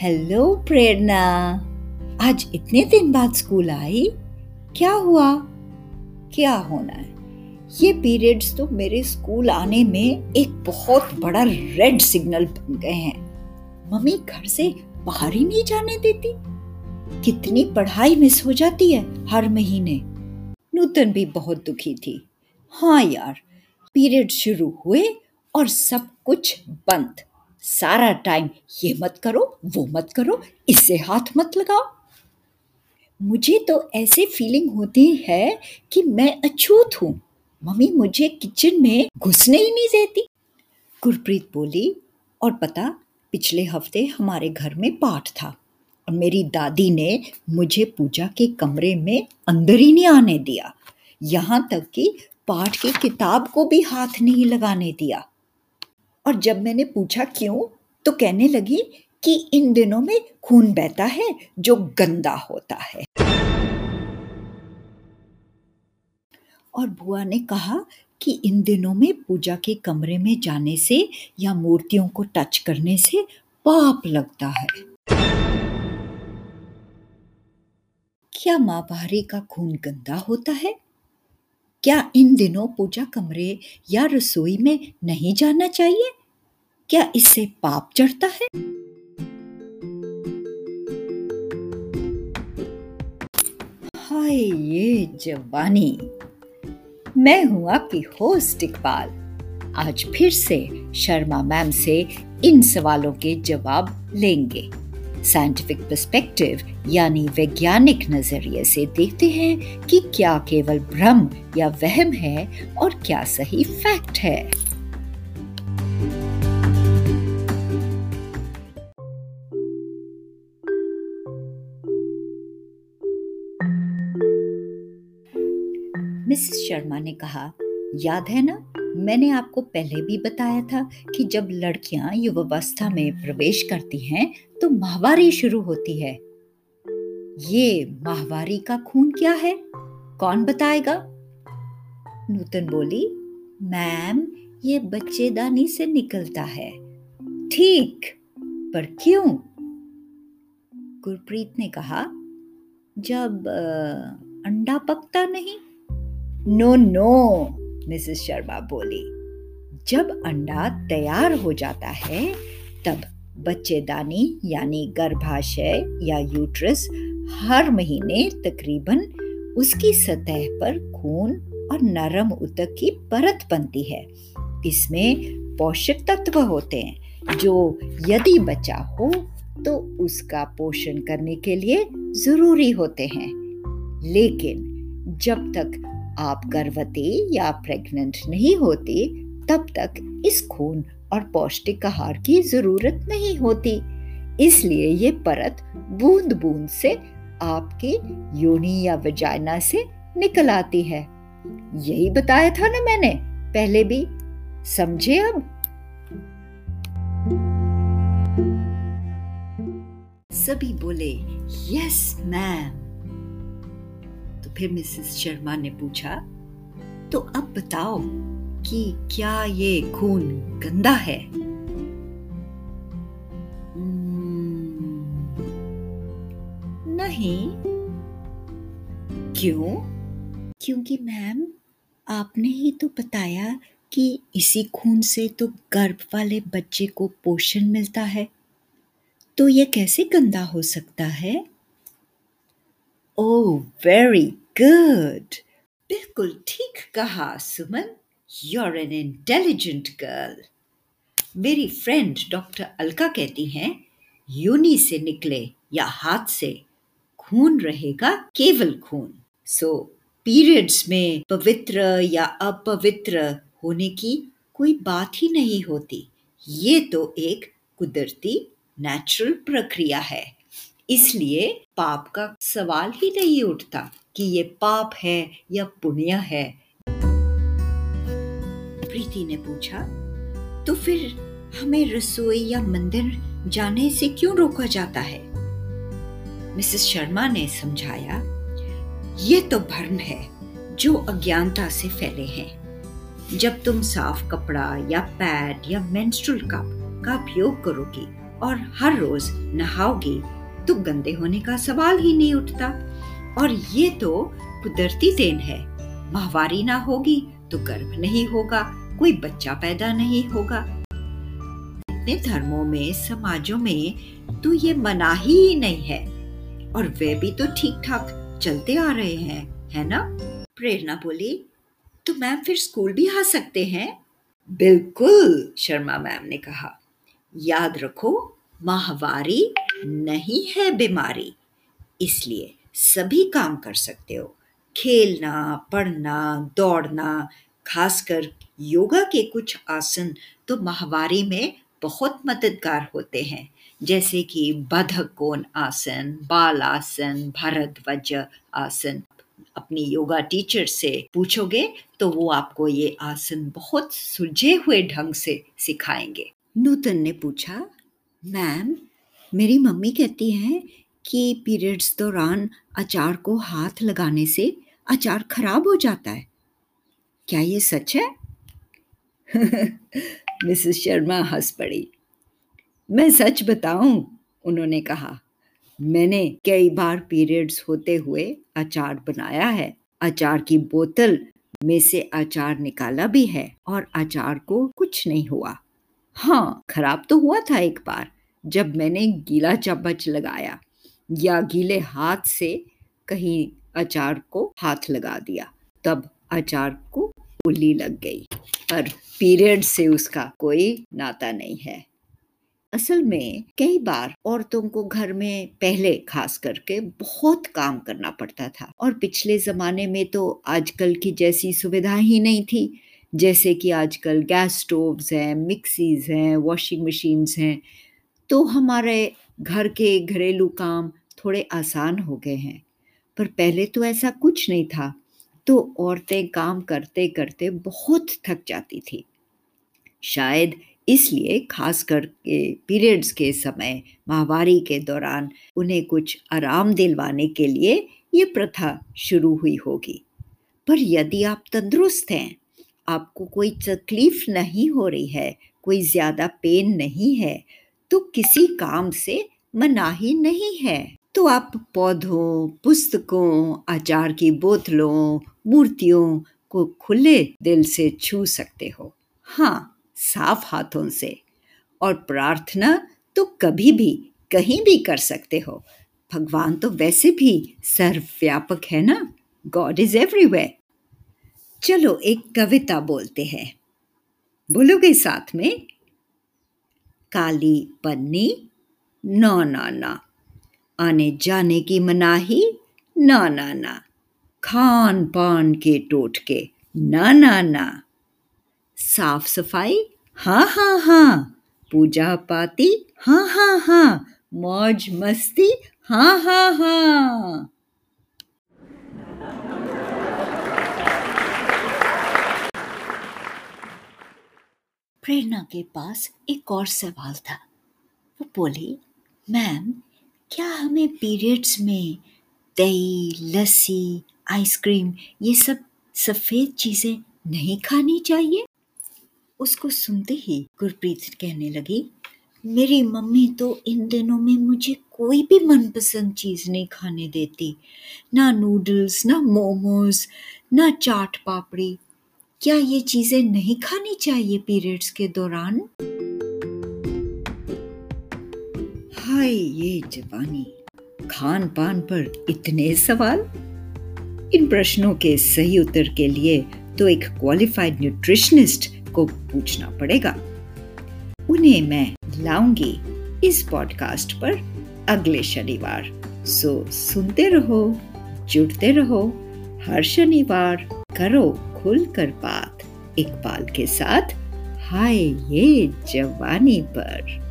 Hello प्रेरणा। आज इतने दिन बाद स्कूल आई? क्या हुआ? क्या होना है? ये पीरियड्स तो मेरे स्कूल आने में एक बहुत बड़ा रेड सिग्नल बन गए हैं। मम्मी घर से बाहर ही नहीं जाने देती। कितनी पढ़ाई मिस हो जाती है हर महीने। नूतन भी बहुत दुखी थी। हाँ यार, पीरियड शुरू हुए और सब कुछ बंद। सारा टाइम ये मत करो, वो मत करो, इससे हाथ मत लगाओ। मुझे तो ऐसे फीलिंग होती है कि मैं अछूत हूँ। मम्मी मुझे किचन में घुसने ही नहीं देती। गुरप्रीत बोली, और पता, पिछले हफ़्ते हमारे घर में पाठ था। और मेरी दादी ने मुझे पूजा के कमरे में अंदर ही नहीं आने दिया। यहाँ तक कि पाठ की किताब को भी हाथ नहीं लगाने दिया। और जब मैंने पूछा, क्यों? तो कहने लगी कि इन दिनों में खून बहता है, जो गंदा होता है। और बुआ ने कहा कि इन दिनों में पूजा के कमरे में जाने से या मूर्तियों को टच करने से पाप लगता है। क्या माँ माहवारी का खून गंदा होता है? क्या इन दिनों पूजा कमरे या रसोई में नहीं जाना चाहिए? क्या इससे पाप चढ़ता है? हाय, ये जवानी। मैं हूँ आपकी होस्ट इकबाल। आज फिर से शर्मा मैम से इन सवालों के जवाब लेंगे। साइंटिफिक पर्सपेक्टिव यानी वैज्ञानिक नज़रिए से देखते हैं कि क्या केवल भ्रम या वहम है और क्या सही फैक्ट है। मिसेस शर्मा ने कहा, याद है ना, मैंने आपको पहले भी बताया था कि जब लड़कियाँ युवावस्था में प्रवेश करती हैं तो माहवारी शुरू होती है। ये माहवारी का खून क्या है? कौन बताएगा? नूतन बोली, मैम, ये बच्चेदानी से निकलता है। ठीक, पर क्यों? गुरप्रीत ने कहा, जब अंडा पकता नहीं नो नो मिसेस शर्मा बोली। जब अंडा तैयार हो जाता है, तब बच्चेदानी यानी गर्भाशय या यूट्रस हर महीने तकरीबन उसकी सतह पर खून और नरम उतक की परत बनती है। इसमें पोषक तत्व होते हैं, जो यदि बचा हो तो उसका पोषण करने के लिए ज़रूरी होते हैं। लेकिन जब तक आप गर्भवती या प्रेग्नेंट नहीं होती, तब तक इस खून और पौष्टिक आहार की ज़रूरत नहीं होती। इसलिए ये परत बूंद बूंद से आपके योनि या वजाइना से निकल आती है। यही बताया था ना मैंने, पहले भी। समझे अब? सभी बोले, यस, मैम। फिर मिसेस शर्मा ने पूछा तो अब बताओ कि क्या ये खून गंदा है? हम्म, नहीं। क्यों? क्योंकि मैम आपने ही तो बताया कि इसी खून से तो गर्भ वाले बच्चे को पोषण मिलता है। तो यह कैसे गंदा हो सकता है? ओह वेरी गुड बिल्कुल ठीक कहा Suman. You're an intelligent girl मेरी फ्रेंड डॉक्टर अलका कहती हैं यूनी से निकले या हाथ से खून रहेगा केवल खून. सो so, पीरियड्स में पवित्र या अपवित्र होने की कोई बात ही नहीं होती। ये तो एक कुदरती नेचुरल प्रक्रिया है। इसलिए पाप का सवाल ही नहीं उठता कि ये पाप है या पुण्य है। प्रीति ने पूछा तो फिर हमें रसोई या मंदिर जाने से क्यों रोका जाता है? मिसेस शर्मा ने समझाया, ये तो भ्रम है जो अज्ञानता से फैले हैं। जब तुम साफ़ कपड़ा या पैड या मेंस्ट्रुअल कप का उपयोग करोगी और हर रोज नहाओगी तो गंदे होने का सवाल ही नहीं उठता। और ये तो कुदरती देन है। माहवारी ना होगी तो गर्भ नहीं होगा, कोई बच्चा पैदा नहीं होगा। इतने धर्मों में, समाजों में तो ये मना ही नहीं है। और वे भी तो ठीक ठाक चलते आ रहे हैं, है ना? प्रेरणा बोली तो मैम फिर स्कूल भी आ सकते हैं? बिल्कुल, शर्मा मैम ने कहा। याद रखो माहवारी नहीं है बीमारी। इसलिए सभी काम कर सकते हो। खेलना, पढ़ना, दौड़ना, खासकर योगा के कुछ आसन तो माहवारी में बहुत मददगार होते हैं। जैसे कि बधक कोण आसन, बाल आसन, भरद्वज आसन। अपनी योगा टीचर से पूछोगे तो वो आपको ये आसन बहुत सुलझे हुए ढंग से सिखाएँगे। नूतन ने पूछा मैम मेरी मम्मी कहती हैं कि पीरियड्स दौरान अचार को हाथ लगाने से अचार खराब हो जाता है। क्या ये सच है? मिसेस शर्मा हंस पड़ी। मैं सच बताऊँ, उन्होंने कहा, मैंने कई बार पीरियड्स होते हुए अचार बनाया है। अचार की बोतल में से अचार निकाला भी है और अचार को कुछ नहीं हुआ। हाँ खराब तो हुआ था एक बार जब मैंने गीला चम्मच लगाया या गीले हाथ से कहीं अचार को हाथ लगा दिया तब अचार को उल्ली लग गई। पर पीरियड से उसका कोई नाता नहीं है। असल में कई बार औरतों को घर में पहले खास करके बहुत काम करना पड़ता था और पिछले ज़माने में तो आजकल की जैसी सुविधा ही नहीं थी। जैसे कि आजकल गैस स्टोव्स हैं, मिक्सीज हैं, वॉशिंग मशीन्स हैं तो हमारे घर के घरेलू काम थोड़े आसान हो गए हैं। पर पहले तो ऐसा कुछ नहीं था तो औरतें काम करते करते बहुत थक जाती थी। शायद इसलिए खास करके पीरियड्स के समय, माहवारी के दौरान उन्हें कुछ आराम दिलवाने के लिए ये प्रथा शुरू हुई होगी। पर यदि आप तंदुरुस्त हैं आपको कोई तकलीफ़ नहीं हो रही है, कोई ज़्यादा पेन नहीं है तो किसी काम से मनाही नहीं है। तो आप पौधों, पुस्तकों आचार की बोतलों, मूर्तियों को खुले दिल से छू सकते हो। हाँ साफ़ हाथों से। और प्रार्थना तो कभी भी कहीं भी कर सकते हो। भगवान तो वैसे भी सर्वव्यापक है ना? गॉड इज़ एवरीवेयर चलो एक कविता बोलते हैं। बोलोगे साथ में? काली पन्नी, ना ना ना। आने जाने की मनाही, ना ना ना। खान पान के टोटके, ना ना ना। साफ़ सफ़ाई हाँ हाँ हाँ। पूजा पाती हाँ हाँ हाँ। मौज मस्ती हाँ हाँ हाँ। प्रेरणा के पास एक और सवाल था। वो बोली, मैम, क्या हमें पीरियड्स में दही, लस्सी, आइसक्रीम, ये सब सफ़ेद चीज़ें नहीं खानी चाहिए? उसको सुनते ही गुरप्रीत कहने लगी, मेरी मम्मी तो इन दिनों में मुझे कोई भी मनपसंद चीज़ नहीं खाने देती। ना नूडल्स, ना मोमोज, ना चाट पापड़ी क्या ये चीज़ें नहीं खानी चाहिए पीरियड्स के दौरान? हाय, ये जवानी। खान पान पर इतने सवाल? इन प्रश्नों के सही उत्तर के लिए तो एक क्वालिफाइड न्यूट्रिशनिस्ट को पूछना पड़ेगा। उन्हें मैं लाऊँगी इस पॉडकास्ट पर अगले शनिवार। सो सुनते रहो, जुड़ते रहो, हर शनिवार। करो खुल कर बात इकबाल के साथ। हाय ये जवानी पर।